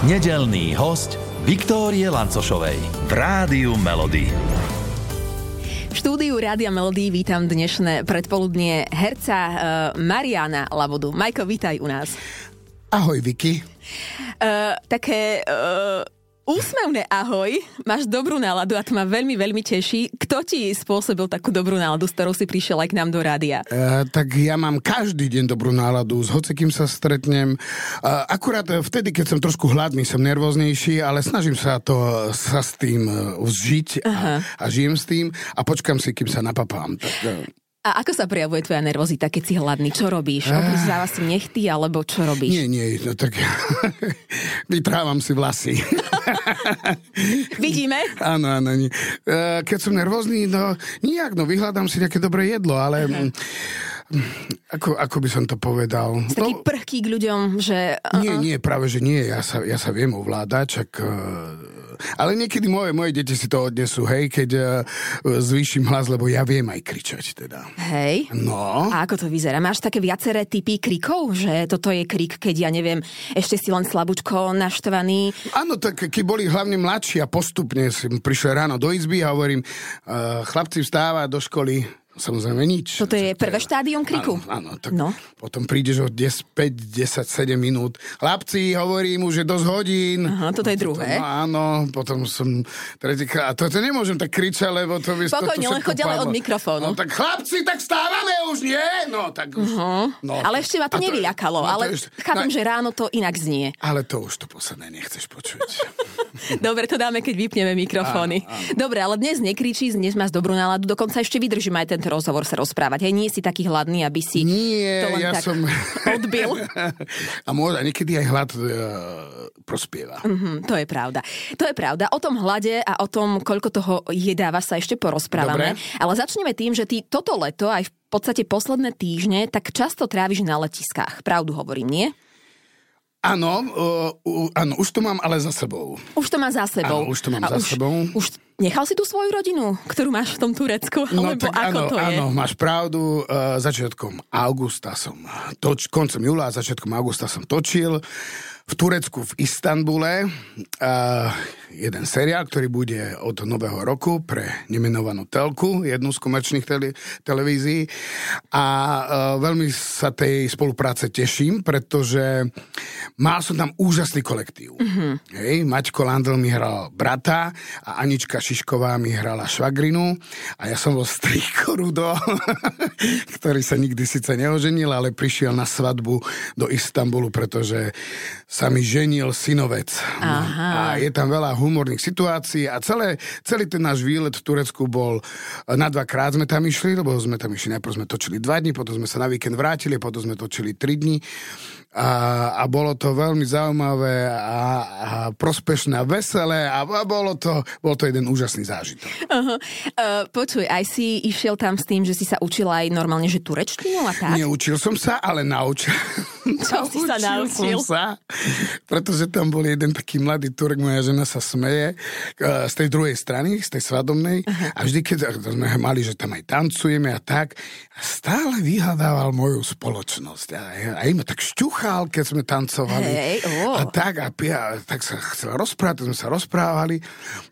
Nedelný host Viktórie Lancošovej v Rádiu Melody. V štúdiu Rádia Melody vítam dnešné predpoludnie herca uh, Mariana Labodu. Majko, vítaj u nás. Ahoj, Vicky. Uh, také uh, Úsmevné ahoj, máš dobrú náladu a to ma veľmi, veľmi teší. Kto ti spôsobil takú dobrú náladu, s ktorou si prišiel aj k nám do rádia? Uh, tak ja mám každý deň dobrú náladu, s hocikým sa stretnem. Uh, akurát vtedy, keď som trošku hladný, som nervóznejší, ale snažím sa to sa s tým vžiť a, a žijem s tým a počkam si, kým sa napapám. Tak, uh, a ako sa prejavuje tvoja nervozita, keď si hladný? Čo robíš? Obrizdáva si nechty, alebo čo robíš? Nie, nie, no tak vytrávam si vlasy. Vidíme? Áno, áno. Nie. E, keď som nervózny, no nijak, no vyhľadám si nejaké dobré jedlo, ale... Uh-huh ako, ako by som to povedal? Si taký no, prchký k ľuďom, že... Uh-uh. Nie, nie, práve, že nie. Ja sa, ja sa viem ovládať, čak... Uh, ale niekedy moje, moje deti si to odnesú, hej, keď uh, zvýšim hlas, lebo ja viem aj kričať teda. Hej? No. A ako to vyzerá? Máš také viaceré typy krikov? Že toto je krik, keď ja neviem, ešte si len slabúčko naštvaný? Áno, tak keď boli hlavne mladší a postupne som prišiel ráno do izby a hovorím, uh, chlapci vstáva do školy, Samozrejme nič. Toto je prvé štádium kriku? Áno, áno tak no. potom prídeš o 10, 5, 10, 7 minút. Chlapci, hovorím už je dosť hodín. Aha, toto je druhé. Potom, áno, potom som tretíkrát. A toto nemôžem tak kričať, lebo to by Spokojne, to, len ďalej od mikrofónu. No tak chlapci, tak stávame už, nie? No tak už. Uh-huh. No, ale ešte ma to nevyľakalo, no, ale ešte, chápem, no, že ráno to inak znie. Ale to už to posledné nechceš počuť. Dobre, to dáme, keď vypneme mikrofóny. Áno, áno. Dobre, ale dnes nekričí, dnes máš dobrú náladu, dokonca ešte vydržím aj tento rozhovor sa rozprávať. Hej, nie si taký hladný, aby si nie, to len ja tak som... odbil. A môže, niekedy aj hlad uh, prospieva. Mm-hmm, to je pravda. To je pravda. O tom hlade a o tom, koľko toho jedáva sa ešte porozprávame. Dobre. Ale začneme tým, že ty toto leto, aj v podstate posledné týždne, tak často tráviš na letiskách. Pravdu hovorím, nie? Áno, uh, uh, áno, už to mám ale za sebou. Už to má za sebou. Áno, už to mám A za už, sebou. Už nechal si tú svoju rodinu, ktorú máš v tom Turecku? No Alebo tak ako áno, to je? áno, máš pravdu. Uh, začiatkom augusta som toč, koncom júla a začiatkom augusta som točil v Turecku, v Istanbule. Uh, jeden seriál, ktorý bude od nového roku pre nemenovanú telku, jednu z komerčných tele, televízií. A uh, veľmi sa tej spolupráce teším, pretože mal som tam úžasný kolektív. Mm-hmm. Hej, Maťko Landl mi hral brata a Anička Šišková mi hrala švagrinu a ja som bol strýko Rudo, ktorý sa nikdy síce neoženil, ale prišiel na svadbu do Istanbulu, pretože sa mi ženil synovec. Aha. A je tam veľa humorných situácií a celé, celý ten náš výlet v Turecku bol, na dvakrát sme tam išli, lebo sme tam išli, najprv sme točili dva dní, potom sme sa na víkend vrátili, potom sme točili tri dní a, a bolo to veľmi zaujímavé a, a prospešné a veselé a, a bolo, to, bol to jeden úžasný zážitok. Uh-huh. Uh, počuj, aj si išiel tam s tým, že si sa učil aj normálne, že turečtinu a tak? Neučil som sa, ale naučil. Čo si sa naučil? Som sa, pretože tam bol jeden taký mladý Turek, moja žena sa smeje uh, z tej druhej strany, z tej svadobnej a vždy, keď sme mali, že tam aj tancujeme a tak, stále vyhľadával moju spoločnosť a, a im tak šťuch pochál, keď sme tancovali. Hej, oh. A tak, a, a tak sa chcel rozprávať, sme sa rozprávali.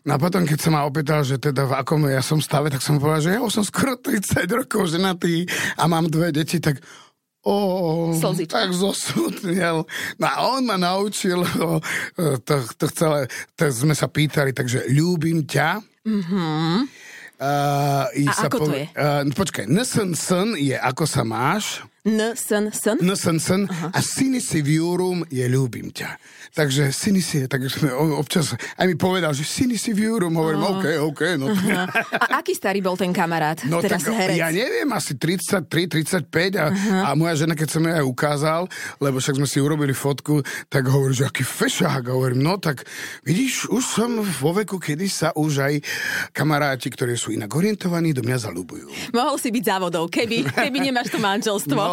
No a potom, keď sa ma opýtal, že teda v akom ja som stave, tak som povedal, že ja už som skoro 30 rokov ženatý a mám dve deti, tak O, tak zosudnil. No a on ma naučil, to, to, to chcele, to sme sa pýtali, takže ľúbim ťa. Mm-hmm. Uh, a sa ako pove- to je? Uh, počkaj, nsen sen je ako sa máš. N, sen, sen? N, sen, sen. Uh-huh. A sinisiviurum je ľúbim ťa. Takže sinisi, tak sme občas, aj mi povedal, že sinisiviurum, hovorím, uh-huh. OK, OK. No. Uh-huh. A aký starý bol ten kamarát? No teraz tak, herec? ja neviem, asi 33, 35 a, uh-huh. a moja žena, keď som jej aj ukázal, lebo však sme si urobili fotku, tak hovorí, že aký fešák. A hovorím, no tak vidíš, už som vo veku, kedy sa už aj kamaráti, ktorí sú inak orientovaní, do mňa zalúbujú. Mohol si byť závodov, keby, keby nemáš to manželstvo. No,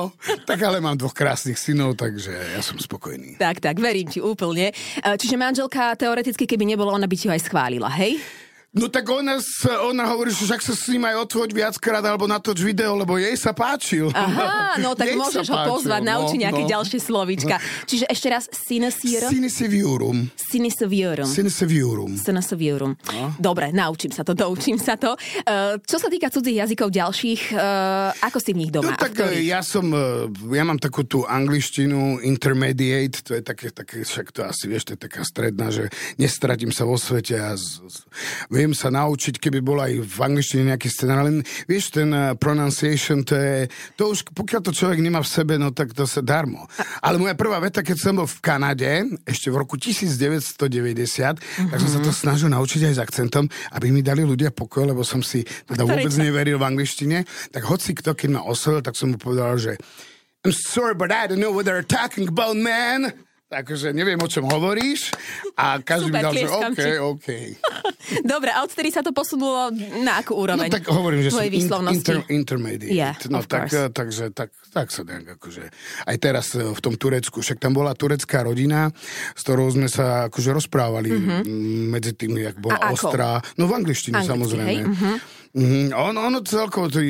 tak ale mám dvoch krásnych synov, takže ja som spokojný. Tak, tak, verím ti úplne. E, čiže manželka teoreticky, keby nebola, ona by ti ho aj schválila, hej? No tak ona, ona hovorí, že však sa s ním aj otvoť viackrát alebo natoč video, lebo jej sa páčil. Aha, no tak Jej môžeš ho pozvať, páčil, naučiť no, nejaké no. ďalšie slovíčka. Čiže ešte raz, sinusierum? Sinisiviorum. Sinisiviorum. Sinisiviorum. Sinusiviorum. No. Dobre, naučím sa to, doučím sa to. Uh, čo sa týka cudzích jazykov ďalších, uh, ako si v nich doma? No tak e, ja som, e, ja mám takú tú angličtinu intermediate, to je také, také, však to asi vieš, to je taká stredná, že nestratím sa vo svete a z, z, viem sa naučiť, keby bol aj v angličtine nejaký scenár, len vieš, ten uh, pronunciation, to je, to už, pokiaľ to človek nemá v sebe, no tak to sa darmo. Ale moja prvá veta, keď som bol v Kanade, ešte v roku 1990, mm-hmm. tak som sa to snažil naučiť aj s akcentom, aby mi dali ľudia pokoj, lebo som si teda vôbec neveril v angličtine, tak hoci kto, keď ma oslovil, tak som mu povedal, že I'm sorry, but I don't know what they're talking about, man. Takže neviem, o čom hovoríš. A každý mi Super, dal, že OK, ti. OK. Dobre, a odtedy sa to posunulo na akú No úroveň? tak hovorím, že som in, inter, intermediate. Yeah, no tak, course. takže tak, tak sa nejak akože... Aj teraz eh, v tom Turecku, však tam bola turecká rodina, s ktorou sme sa akože rozprávali mm-hmm. medzi tým, jak bola A ostrá. No v angličtine Anglicky, samozrejme. hej, mhm. Mm, ono, ono celkovo, to,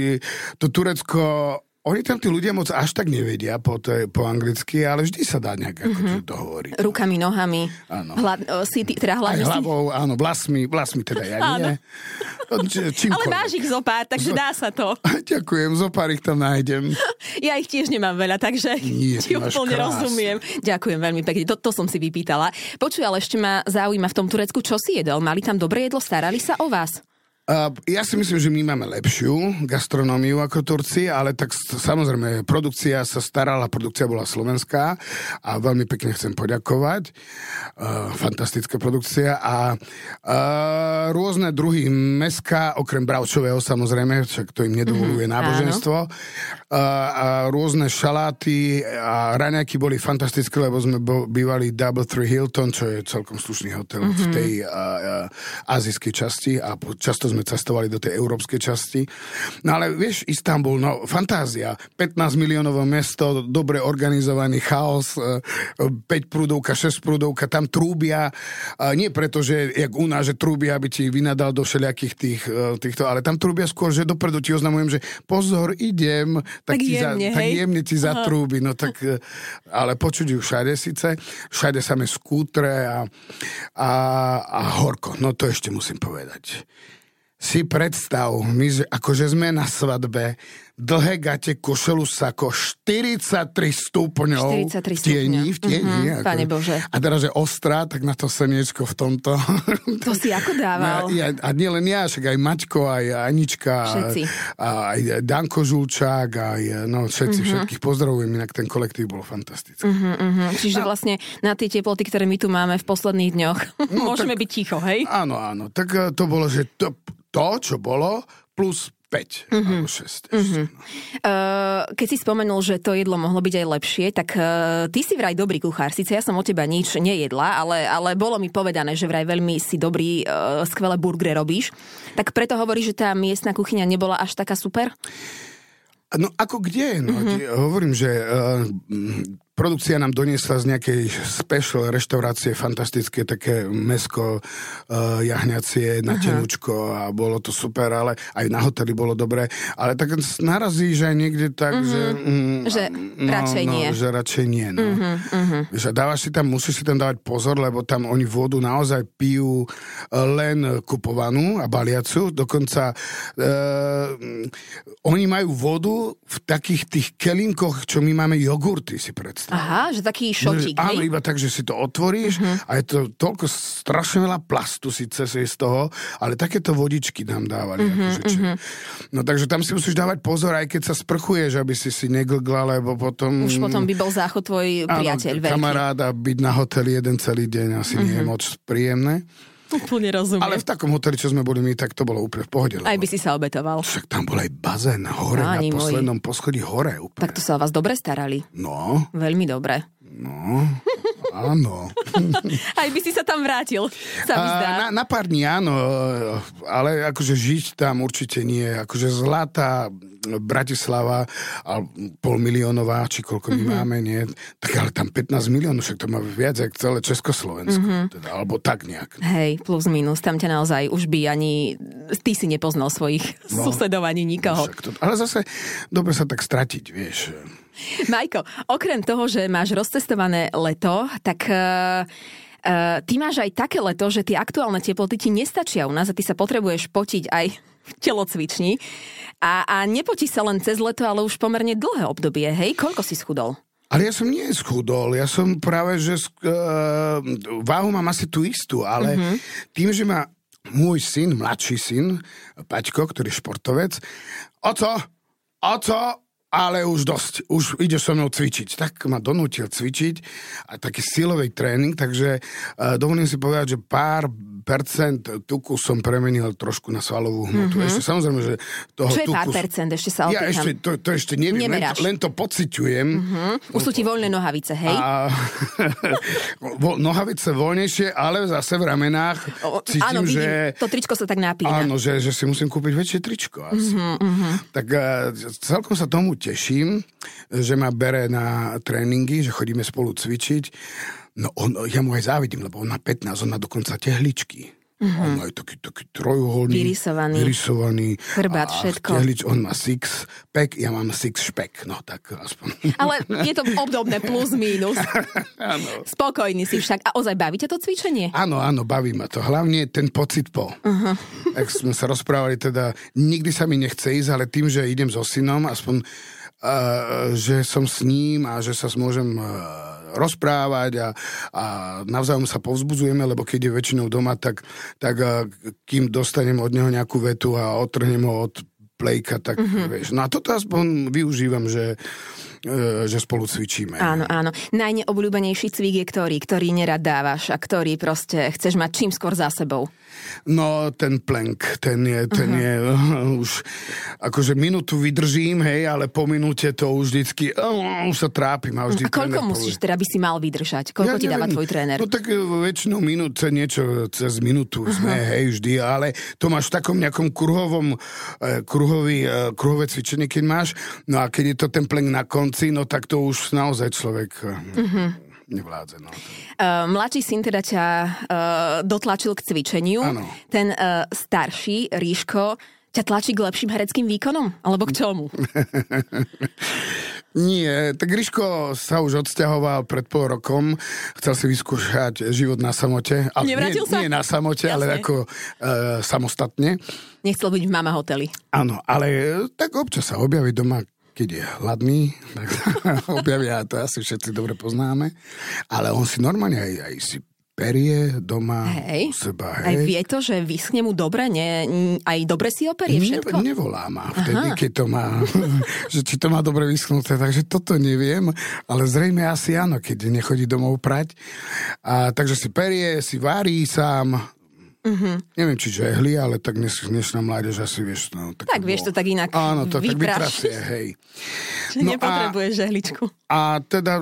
to Turecko, oni tam tí ľudia moc až tak nevedia po, to, po anglicky, ale vždy sa dá nejak akože dohovoriť. Rukami, nohami, Áno. hla, o, si, teda Aj si... hlavou, áno, vlasmi, vlasmi teda ja nie. Č- Ale čímkoľvek. máš ich zo pár, takže dá sa to. Ďakujem, zo pár ich tam nájdem. Ja ich tiež nemám veľa, takže Nie, ti úplne krásne. rozumiem. Ďakujem veľmi pekne, to, to som si vypýtala. Počuj, ale ešte ma zaujíma v tom Turecku, čo si jedol? Mali tam dobré jedlo, starali sa o vás? Uh, ja si myslím, že my máme lepšiu gastronómiu ako Turci, ale tak samozrejme produkcia sa starala, produkcia bola slovenská a veľmi pekne chcem poďakovať. Uh, fantastická produkcia a uh, rôzne druhy meska, okrem bravčového samozrejme, však to im nedovoluje mm, náboženstvo. Uh, a rôzne šaláty a raňajky boli fantastické, lebo sme bývali Double Tree Hilton, čo je celkom slušný hotel mm-hmm. v tej uh, uh, azijskej časti a často sme cestovali do tej európskej časti. No ale vieš, Istanbul, no fantázia, 15 miliónové mesto, dobre organizovaný chaos, uh, 5 prúdovka, 6 prúdovka, tam trúbia, uh, nie preto, že jak u nás, že trúbia, aby ti vynadal do všelijakých tých, uh, týchto, ale tam trúbia skôr, že dopredu ti oznamujem, že pozor, idem, tak, Tak ti jemne, za, tak jemne ti zatrúbi, no tak, e, ale počuť ju všade síce, všade samé skútre a, a, a horko, no to ešte musím povedať. Si predstav, my, že, akože sme na svadbe, dlhé gate, košelu sako, 43 stupňov 43 v tieni, v tieni. Mhm, Pane Bože. A teraz, že ostrá, tak na to seniečko v tomto. To si ako dával? No, ja, a nie len ja, však aj Maťko, aj Anička, Všetci. a aj Danko Žulčák, aj no, všetci, Mhm. mm-hmm. všetkých pozdravujem, inak ten kolektív bol fantastický. Mm-hmm. Mhm, čiže vlastne na tie teploty, ktoré my tu máme v posledných dňoch, No, môžeme tak- byť ticho, hej? Áno, áno, tak eh, to bolo, že to, to čo bolo, plus 5 mm-hmm. alebo 6 ešte. Mm-hmm. Uh, keď si spomenul, že to jedlo mohlo byť aj lepšie, tak uh, ty si vraj dobrý kuchár. Sice ja som od teba nič nejedla, ale, ale bolo mi povedané, že vraj veľmi si dobrý, uh, skvelé burgery robíš. Tak preto hovoríš, že tá miestna kuchyňa nebola až taká super? No ako kde? No, mm-hmm. Hovorím, že uh, produkcia nám doniesla z nejakej special reštaurácie fantastické také mesko uh, jahňacie na tenučko a bolo to super, ale aj na hoteli bolo dobré. Ale tak narazíš aj niekde tak, mm-hmm. že... Mm, Že radšej no, nie. No, že radšej nie, no. Mm-hmm. Že dávaš si tam, musíš si tam dávať pozor, lebo tam oni vodu naozaj pijú e, len kupovanú a baliacu. Dokonca uh, oni majú vodu v takých tých kelinkoch, čo my máme jogurty, si predstav. Aha, že taký šotík, No, Áno, iba tak, že si to otvoríš uh-huh. a je to toľko strašne veľa plastu síce je z toho, ale takéto vodičky nám dávali. Uh-huh, akože, či... No takže tam si musíš dávať pozor, aj keď sa sprchuješ, aby si si neglgla, lebo potom... Už potom by bol záchod tvoj priateľ veľký. kamarát a byť na hoteli jeden celý deň asi uh-huh. nie je moc príjemné. Úplne rozumiem. Ale v takom hoteli, čo sme boli my, tak to bolo úplne v pohode. Aj by si sa obetoval. Však tam bol aj bazén hore, Páni na moji. poslednom poschodí hore. Úplne. Tak to sa o vás dobre starali. No, Veľmi dobre. no, áno. Aj by si sa tam vrátil, sa mi zdá. Na, na pár dní áno, ale akože žiť tam určite nie. Akože zlatá Bratislava, a pol miliónová, či koľko my mm-hmm. máme, nie? Tak ale tam 15 miliónov, však to má viac ako celé Československo. Mm-hmm. Teda, alebo tak nejak. Hej, plus minus, tam ťa naozaj už by ani... Ty si nepoznal svojich no, susedov ani nikoho. To, ale zase dobre sa tak stratiť, vieš. Majko, okrem toho, že máš rozcestované leto, tak... Uh, Uh, ty máš aj také leto, že tie aktuálne teploty ti nestačia u nás a ty sa potrebuješ potiť aj v telocvični. A, a nepotí sa len cez leto, ale už pomerne dlhé obdobie, hej? Koľko si schudol? Ale ja som nie schudol, ja som práve, že uh, váhu mám asi tú istú, ale mm-hmm. tým, že ma môj syn, mladší syn, Paťko, ktorý je športovec, oco, oco, ale už dosť, už ide so mnou cvičiť. Tak ma donútil cvičiť a taký silový tréning, takže uh, dovolím si povedať, že pár percent tuku som premenil trošku na svalovú hmotu. Mm-hmm. Ešte samozrejme, že toho Čo je tuku... pár percent? Ešte sa opýtam. Ja ešte, to, to ešte neviem, len, len to pociťujem. Mm-hmm. Už sú ti voľné nohavice, hej? A, nohavice voľnejšie, ale zase v ramenách cítim, áno, vidím, že... to tričko sa tak napína. Áno, že, že si musím kúpiť väčšie tričko asi. Mm-hmm. Tak uh, celkom sa tomu teším, že ma bere na tréningy, že chodíme spolu cvičiť. No on, ja mu aj závidím, lebo on má 15, on má dokonca tehličky. Mm-hmm. On má aj taký, taký trojuholný. Vyrysovaný. Vyrysovaný. Chrbát, všetko. Tehlič, on má six pack, ja mám six špek. No tak aspoň. Ale je to obdobné plus minus. Spokojný si však. A ozaj bavíte to cvičenie? Áno, áno, baví ma to. Hlavne ten pocit po. Uh-huh. Ak sme sa rozprávali, teda nikdy sa mi nechce ísť, ale tým, že idem so synom, aspoň že som s ním a že sa môžem rozprávať a, a navzájom sa povzbudzujeme, lebo keď je väčšinou doma, tak, tak kým dostanem od neho nejakú vetu a otrhnem ho od plejka, tak mm-hmm. vieš. No a toto aspoň využívam, že že spolu cvičíme. Áno, áno. Najneobľúbenejší cvik je ktorý, ktorý nerad dávaš a ktorý proste chceš mať čím skôr za sebou? No, ten plank, ten je, ten uh-huh. je uh, už, akože minútu vydržím, hej, ale po minúte to už vždycky, uh, už sa trápim. A, vždy a koľko musíš teda by si mal vydržať? Koľko ja ti dáva tvoj tréner? No tak e, väčšinou minúce, niečo cez minútu uh-huh. sme, hej, vždy, ale to máš v takom nejakom kruhovom, uh, kruhový, uh, kruhové cvičenie, keď máš, no a keď je to ten plank na konci, konci, no tak to už naozaj človek mm-hmm. nevládze. No. Uh, mladší syn teda ťa uh, dotlačil k cvičeniu. Ano. Ten uh, starší, Ríško, ťa tlačí k lepším hereckým výkonom? Alebo k čomu? Nie, tak Ríško sa už odsťahoval pred pol rokom, chcel si vyskúšať život na samote. Ale nie, sa? Nie na samote, Jasne. ale ako uh, samostatne. Nechcel byť v mama hoteli. Áno, ale tak občas sa objaví doma keď je hladný, tak objavia, to asi všetci dobre poznáme, ale on si normálne aj, aj si perie doma hej. u seba. Hej. Aj vie to, že vyschne mu dobre? Ne, aj dobre si operie všetko? Ne, nevolá ma vtedy, Aha. keď to má, že či to má dobre vyschnuté, takže toto neviem, ale zrejme asi áno, keď nechodí domov prať. A, takže si perie, si varí sám, Mm-hmm. Neviem, či žehli, ale tak dnes, dnešná mládež asi vieš. No, tak, tak vieš to tak inak Áno, to tak vytrasie, hej. Že no nepotrebuješ a, žehličku. A teda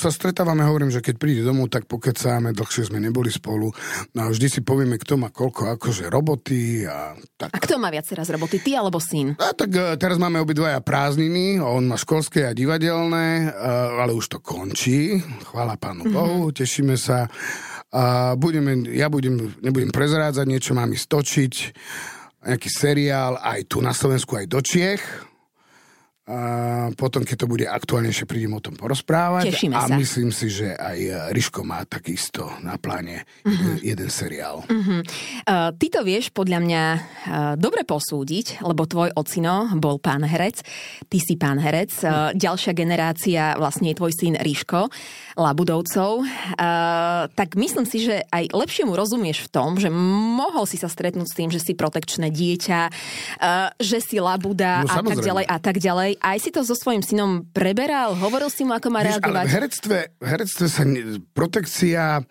sa stretávame, hovorím, že keď príde domov, tak pokecáme, dlhšie sme neboli spolu. No a vždy si povieme, kto má koľko akože roboty. A, tak. a kto má viac teraz roboty, ty alebo syn? A tak e, teraz máme obidvaja prázdniny, on má školské a divadelné, e, ale už to končí. Chvála pánu mm-hmm. Bohu, tešíme sa. A budeme, ja budem, nebudem prezrádzať niečo, mám ísť nejaký seriál aj tu na Slovensku, aj do Čiech a potom, keď to bude aktuálnejšie, prídem o tom porozprávať. Tešíme a sa. myslím si, že aj Riško má takisto na pláne uh-huh. jeden, seriál. Uh-huh. Uh, ty to vieš podľa mňa uh, dobre posúdiť, lebo tvoj ocino bol pán herec, ty si pán herec, uh, ďalšia generácia vlastne je tvoj syn Riško Labudovcov. Uh, tak myslím si, že aj lepšie mu rozumieš v tom, že mohol si sa stretnúť s tým, že si protekčné dieťa, uh, že si Labuda no, a tak ďalej a tak ďalej. Aj si to so svojím synom preberal? Hovoril si mu, ako má reagovať? Ale v herectve, v herectve sa protekcia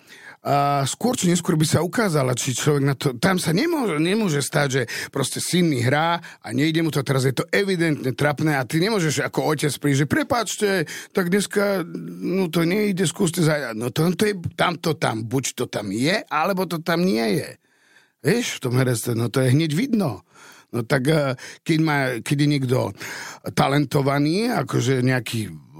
a skôr či neskôr by sa ukázala, či človek na to... Tam sa nemôže, nemôže stať, že proste syn mi hrá a nejde mu to teraz, je to evidentne trapné a ty nemôžeš ako otec prísť, že prepáčte, tak dneska no to nejde, skúste zajať. No to, to je, tam to tam, buď to tam je, alebo to tam nie je. Vieš, v tom herectve, no to je hneď vidno. No tak eh, keď, má, keď je niekto talentovaný, akože nejaký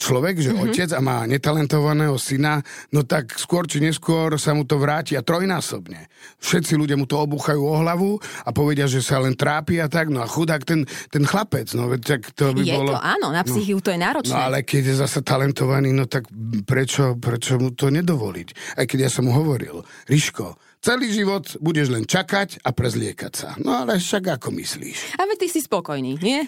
človek, že mm-hmm. otec a má netalentovaného syna, no tak skôr či neskôr sa mu to vráti a trojnásobne. Všetci ľudia mu to obuchajú o hlavu a povedia, že sa len trápi a tak, no a chudák ten, ten chlapec, no tak to by je bolo... to, áno, na psychiu no, to je náročné. No ale keď je zase talentovaný, no tak prečo, prečo mu to nedovoliť? Aj keď ja som mu hovoril, Riško, Celý život budeš len čakať a prezliekať sa. No ale však ako myslíš? A ty si spokojný, nie?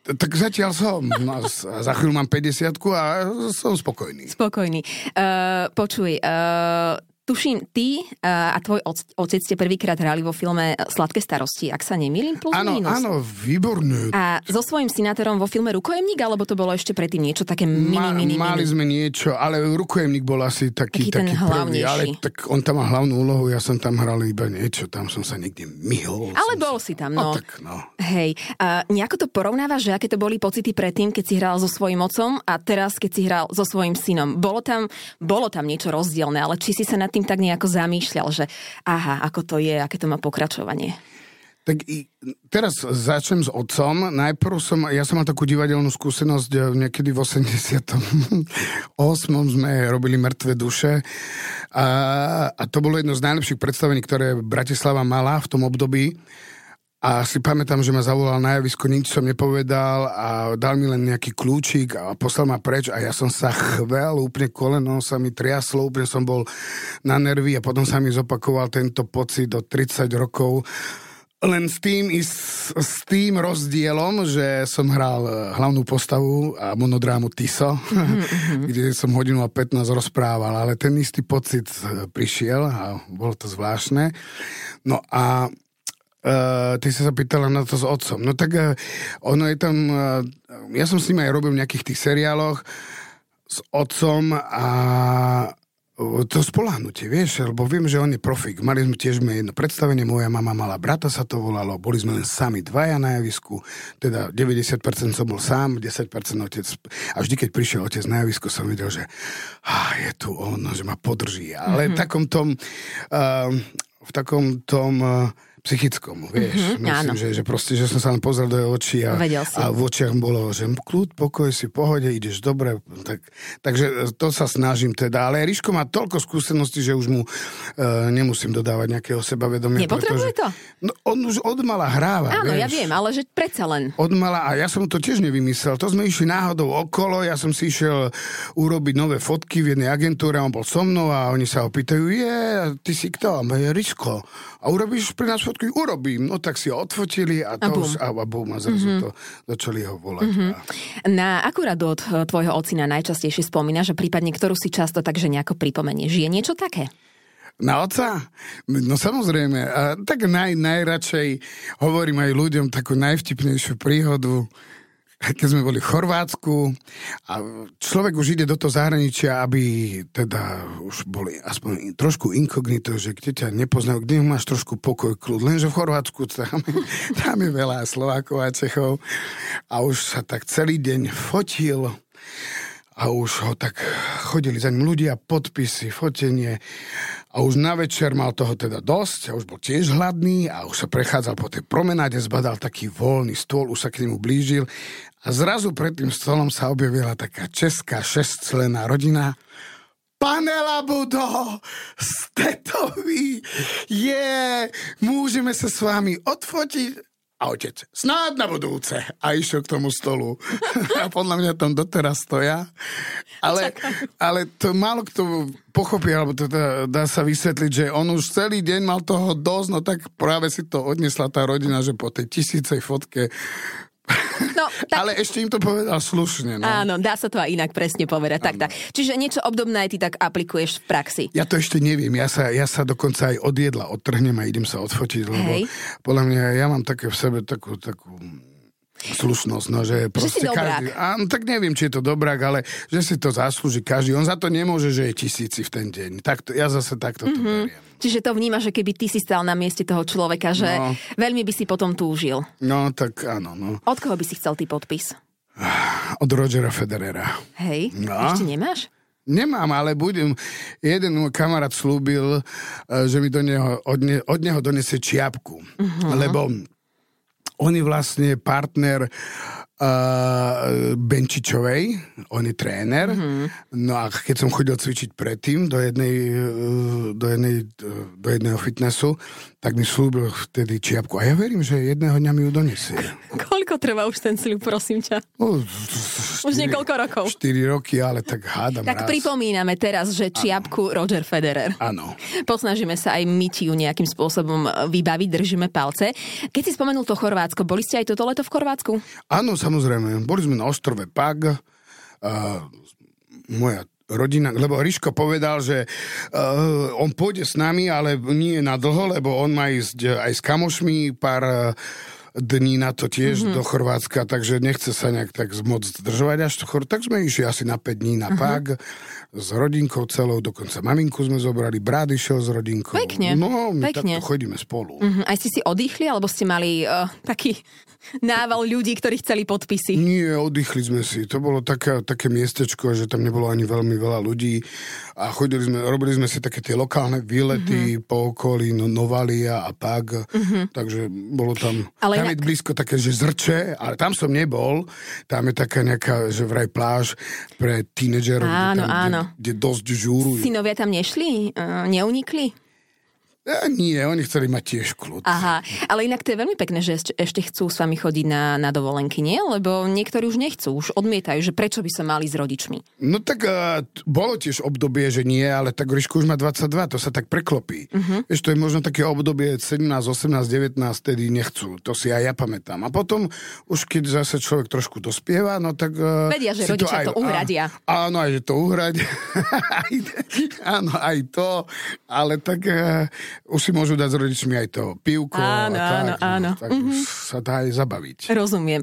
Tak zatiaľ som. No, za chvíľu mám 50 a som spokojný. Spokojný. Uh, počuj, uh, Tuším, ty a tvoj otec ste prvýkrát hrali vo filme Sladké starosti, ak sa nemýlim, plus áno, minus. Áno, výborné. A so svojím synátorom vo filme Rukojemník, alebo to bolo ešte predtým niečo také mini, Ma, mini, Mali sme niečo, ale Rukojemník bol asi taký, taký, taký prvý, ale tak on tam má hlavnú úlohu, ja som tam hral iba niečo, tam som sa niekde myhol. Ale bol si tam, no. no, tak, no. Hej, a nejako to porovnávaš, že aké to boli pocity predtým, keď si hral so svojím otcom a teraz, keď si hral so svojím synom. Bolo tam, bolo tam niečo rozdielne, ale či si sa nad tým tak nejako zamýšľal, že aha, ako to je, aké to má pokračovanie? Tak teraz začnem s otcom. Najprv som, ja som mal takú divadelnú skúsenosť eh, niekedy v 88. sme robili Mŕtve duše a, a to bolo jedno z najlepších predstavení, ktoré Bratislava mala v tom období. A si pamätám, že ma zavolal na javisko, nič som nepovedal a dal mi len nejaký kľúčik a poslal ma preč a ja som sa chvel, úplne koleno sa mi triaslo, úplne som bol na nervy a potom sa mi zopakoval tento pocit do 30 rokov. Len s tým, s, s tým rozdielom, že som hral hlavnú postavu a monodrámu Tiso, mm-hmm. kde som hodinu a 15 rozprával, ale ten istý pocit prišiel a bolo to zvláštne. No a Uh, ty si sa pýtala na to s otcom. No tak uh, ono je tam... Uh, ja som s ním aj robil v nejakých tých seriáloch s otcom a to spolahnutie, vieš, lebo viem, že on je profik. Mali sme tiež jedno predstavenie, moja mama mala brata, sa to volalo, boli sme len sami dvaja na javisku, teda 90% som bol sám, 10% otec. A vždy, keď prišiel otec na javisku, som videl, že ah, je tu on, že ma podrží. Ale mm-hmm. v takom tom, uh, v takom tom uh, psychickom, vieš. Mm-hmm, Myslím, že, že proste, že som sa len pozrel do jeho očí a, a v očiach bolo, že kľud, pokoj si, pohode, ideš dobre. Tak, takže to sa snažím teda. Ale Ríško má toľko skúseností, že už mu uh, nemusím dodávať nejakého sebavedomia. Nepotrebuje to? No, on už od mala hráva, Áno, vieš. ja viem, ale že predsa len. Od mala, a ja som to tiež nevymyslel. To sme išli náhodou okolo, ja som si išiel urobiť nové fotky v jednej agentúre, on bol so mnou a oni sa ho pýtajú, je, ty si kto? A je Ríško. A urobíš pre nás fotky? Urobím. No tak si ho odfotili a to a už, a, a bum, a zrazu mm-hmm. to začali ho volať. Mm-hmm. A... Na akú radu od eh, tvojho ocina najčastejšie spomínaš, že prípadne ktorú si často takže nejako pripomenieš? Je niečo také? Na oca? No samozrejme. A tak naj, najradšej hovorím aj ľuďom takú najvtipnejšiu príhodu keď sme boli v Chorvátsku a človek už ide do toho zahraničia, aby teda už boli aspoň trošku inkognito, že kde ťa nepoznajú, kde máš trošku pokoj, kľud. Lenže v Chorvátsku tam, tam je veľa Slovákov a Čechov a už sa tak celý deň fotil a už ho tak chodili za ním ľudia, podpisy, fotenie a už na večer mal toho teda dosť a už bol tiež hladný a už sa prechádzal po tej promenáde, zbadal taký voľný stôl, už sa k nemu blížil a zrazu pred tým stolom sa objavila taká česká šestčlená rodina Panela Budo, ste to vy? Je, yeah, môžeme sa s vami odfotiť? A otec, snáď na budúce. A išiel k tomu stolu. a podľa mňa tam doteraz stoja. Ale, ale to málo kto pochopí, alebo to dá, dá sa vysvetliť, že on už celý deň mal toho dosť, no tak práve si to odnesla tá rodina, že po tej tisícej fotke No, tak... Ale ešte im to povedal slušne. No. Áno, dá sa to aj inak presne povedať. Tak, tak. Čiže niečo obdobné aj ty tak aplikuješ v praxi. Ja to ešte neviem. Ja sa, ja sa dokonca aj odjedla odtrhnem a idem sa odfotiť, lebo Hej. podľa mňa ja mám také v sebe takú, takú slušnosť, no, že proste si dobrák. každý, áno, tak neviem, či je to dobrák, ale že si to zaslúži každý. On za to nemôže, že je tisíci v ten deň. Tak to, ja zase takto to Mhm. beriem. Čiže to vnímaš, že keby ty si stal na mieste toho človeka, že No. veľmi by si potom túžil. No, tak áno, no. Od koho by si chcel ty podpis? Od Rogera Federera. Hej, No. ešte nemáš? Nemám, ale budem. Jeden môj kamarát slúbil, eh, že mi do neho, od, ne, od neho donesie čiapku. Uh-huh. Lebo on je vlastne partner uh, Benčičovej, on je tréner. Uh-huh. No a keď som chodil cvičiť predtým do, jednej, eh, do, jednej, eh, do jedného fitnessu, tak mi slúbil vtedy čiapku. A ja verím, že jedného dňa mi ju donesie. Koľko trvá už ten sľub, prosím ťa? No, Už niekoľko rokov. 4 roky, ale tak hádam Tak raz. pripomíname teraz, že čiapku Roger Federer. Áno. Posnažíme sa aj my ti ju nejakým spôsobom e, vybaviť, držíme palce. Keď si spomenul to Chorvátsko, boli ste aj toto leto v Chorvátsku? Áno, samozrejme. Boli sme na ostrove Pag. Uh, moja rodina, lebo Ríško povedal, že uh, on pôjde s nami, ale nie na dlho, lebo on má ísť aj s kamošmi pár uh, dní na to tiež mm-hmm. do Chorvátska, takže nechce sa nejak tak moc zdržovať až to chor... Tak sme išli asi na 5 dní na Pag s rodinkou celou, dokonca maminku sme zobrali, brád išiel s rodinkou. Pekne, No, my pekne. takto chodíme spolu. Mhm, Aj ste si oddychli, alebo ste mali uh, taký nával ľudí, ktorí chceli podpisy? Nie, oddychli sme si. To bolo také, také miestečko, že tam nebolo ani veľmi veľa ľudí a chodili sme, robili sme si také tie lokálne výlety mm-hmm. po okolí, no, Novalia a Pag, mm-hmm. takže bolo tam, Ale tam je blízko také, že zrče, ale tam som nebol, tam je taká nejaká, že vraj pláž pre tínedžerov, Áno, kde, tam, áno. Kde, kde dosť žúrujú. Synovia tam nešli? Uh, neunikli? Ja, nie, oni chceli mať tiež kľud. Aha, ale inak to je veľmi pekné, že ešte, ešte chcú s vami chodiť na, na dovolenky, nie? Lebo niektorí už nechcú, už odmietajú, že prečo by sa mali s rodičmi. No tak uh, bolo tiež obdobie, že nie, ale tak Ríško už má 22, to sa tak preklopí. Mhm. Uh-huh. Vieš, to je možno také obdobie 17, 18, 19, tedy nechcú. To si aj ja pamätám. A potom, už keď zase človek trošku dospieva, no tak... Uh, Vedia, že rodičia to uhradia. Á, áno, aj že to uhradia. Áno, aj to. Ale tak uh, už si môžu dať s rodičmi aj to pivko. Áno, a tak, áno, áno. Tak uh-huh. sa dá aj zabaviť. Rozumiem.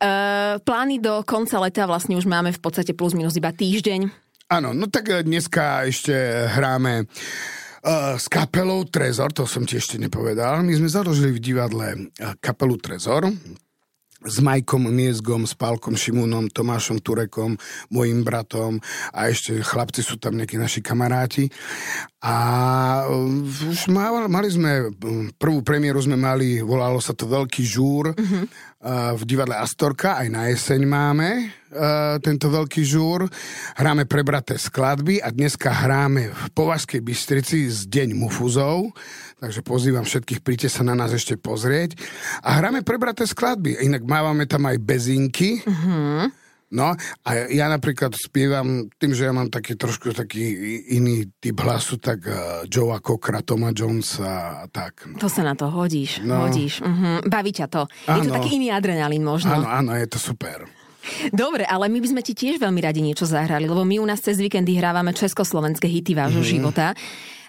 Uh, plány do konca leta vlastne už máme v podstate plus minus iba týždeň. Áno, no tak dneska ešte hráme uh, s kapelou Trezor, to som ti ešte nepovedal. My sme založili v divadle eh, kapelu Trezor s Majkom Miezgom, s Pálkom Šimunom, Tomášom Turekom, mojim bratom a ešte chlapci sú tam nejakí naši kamaráti. A uh, už mali, sme, um, prvú premiéru sme mali, volalo sa to Veľký žúr uh, v divadle Astorka, aj na jeseň máme uh, tento Veľký žúr. Hráme prebraté skladby a dneska hráme v Považskej Bystrici z Deň mufuzov, takže pozývam všetkých, príďte sa na nás ešte pozrieť. A hráme prebraté skladby, inak mávame tam aj bezinky. No a ja napríklad spievam, tým, že ja mám taký trošku taký iný typ hlasu, tak uh, Joea Cockra, Toma Jonesa a tak. No. To sa na to hodíš, No. hodíš. Uh-huh. Baví ťa to. Je to Áno. taký iný adrenalín možno. Áno, áno, je to super. Dobre, ale my by sme ti tiež veľmi radi niečo zahrali, lebo my u nás cez víkendy hrávame československé hity vášho mm. života.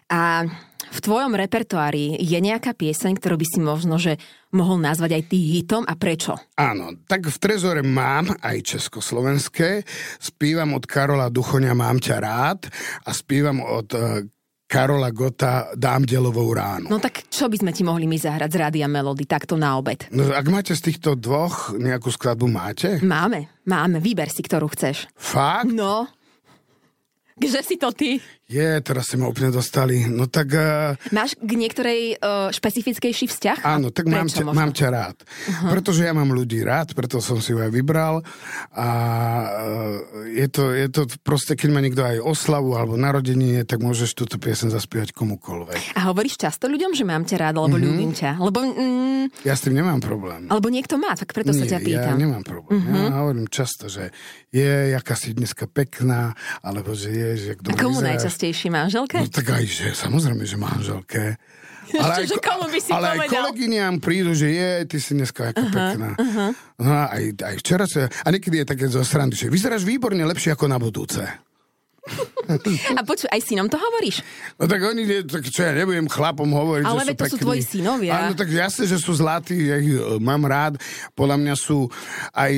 A v tvojom repertoári je nejaká pieseň, ktorú by si možno, že mohol nazvať aj ty hitom a prečo? Áno, tak v Trezore mám aj československé, spívam od Karola Duchoňa Mám ťa rád a spívam od uh, Karola Gota Dám delovou ránu. No tak čo by sme ti mohli my zahrať z Rádia Melody takto na obed? No, ak máte z týchto dvoch nejakú skladbu, máte? Máme, máme, vyber si, ktorú chceš. Fakt? No, že si to ty? Je, teraz ste ma úplne dostali. No tak... Uh, Máš k niektorej uh, špecifickejší vzťah? Áno, tak mám ťa, mám ťa rád. Uh-huh. Pretože ja mám ľudí rád, preto som si ho aj vybral. A e, je to, je to proste, keď má niekto aj oslavu alebo narodeniny, tak môžeš túto piesen zaspievať komukoľvek. A hovoríš často ľuďom, že mám ťa rád, alebo mm-hmm. ľúbim ťa? Lebo, mm, Ja s tým nemám problém. alebo niekto má, tak preto sa Nie, ťa pýtam. ja nemám problém. Uh-huh. Ja hovorím často, že je, jaká si dneska pekná, alebo že je, že vyzeráš. Najčastejšie manželke? No tak aj, že samozrejme, že manželke. Ešte, že komu by si ale aj povedal? kolegyňam prídu, že je, ty si dneska ako uh-huh, pekná. Uh-huh. No aj, aj včera sa, a niekedy je také zo srandy, že vyzeráš výborne lepšie ako na budúce. A počuj, aj synom to hovoríš? No tak oni, tak čo ja nebudem chlapom hovoriť, Ale že sú to pekní. sú tvoji synovia. Áno, tak jasne, že sú zlatí, ja ich e, mám rád. Podľa mňa sú aj...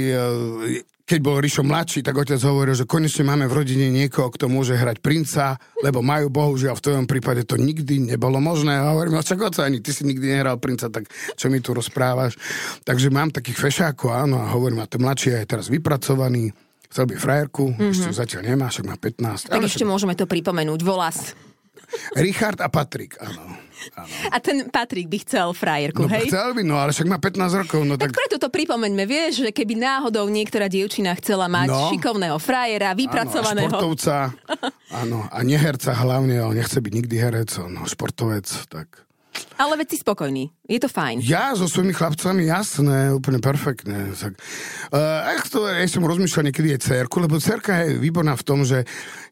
Keď bol Rišo mladší, tak otec hovoril, že konečne máme v rodine niekoho, kto môže hrať princa, lebo majú bohužiaľ v tvojom prípade to nikdy nebolo možné. A hovorím, no čak oco, ani ty si nikdy nehral princa, tak čo mi tu rozprávaš? Takže mám takých fešákov, áno, a hovorím, a ten mladší je teraz vypracovaný, chcel by frajerku, mm-hmm. ešte ju zatiaľ nemá, však má 15. Tak Ale ešte môžeme to pripomenúť. Volás. Richard a Patrik, áno. áno. A ten Patrik by chcel frajerku, No hej? chcel by, no ale však má 15 rokov, no Tak tak... preto to pripomeňme, vieš, že keby náhodou niektorá dievčina chcela mať No. šikovného frajera, Áno, a vypracovaného. športovca, áno, a neherca hlavne, on nechce byť nikdy herec, on športovec, tak... Ale veď si spokojný. Je to fajn. Ja so svojimi chlapcami, jasné, úplne perfektné. Tak, uh, ja, to, ja som rozmýšľal niekedy aj cerku, lebo cerka je výborná v tom, že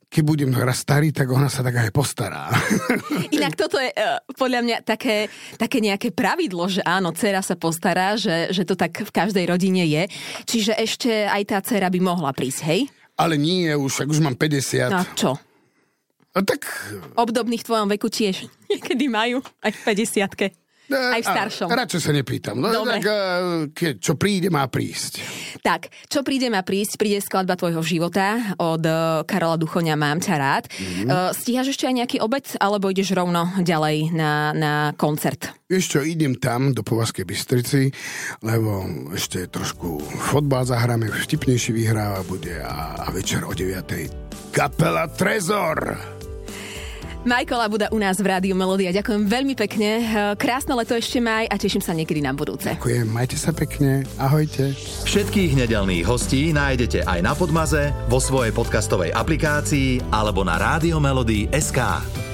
keď budem raz starý, tak ona sa tak aj postará. Inak toto je uh, podľa mňa také, také nejaké pravidlo, že áno, dcera sa postará, že, že to tak v každej rodine je. Čiže ešte aj tá dcera by mohla prísť, hej? Ale nie, už, ak už mám 50. No a čo? A tak... Obdobných v tvojom veku tiež niekedy majú, aj v 50 Aj v staršom. A, radšej sa nepýtam. No, Dobre. tak, uh, keď, čo príde, má prísť. Tak, čo príde ma prísť? Príde skladba tvojho života od eh, Karola Duchoňa Mám ťa rád. Mm-hmm. Stíhaš ešte aj nejaký obec, alebo ideš rovno ďalej na, na koncert? Čo, idem tam do Povazkej Bystrici, lebo ešte trošku fotbal zahráme, vtipnejší vyhráva bude a, a večer o 9. Kapela Trezor. Majkola Buda u nás v Rádiu Melodia. Ďakujem veľmi pekne. Eh, Krásne leto ešte maj a teším sa niekedy na budúce. Ďakujem, majte sa pekne, ahojte. Všetkých nedelných hostí nájdete aj na Podmaze, vo svojej podcastovej aplikácii alebo na SK.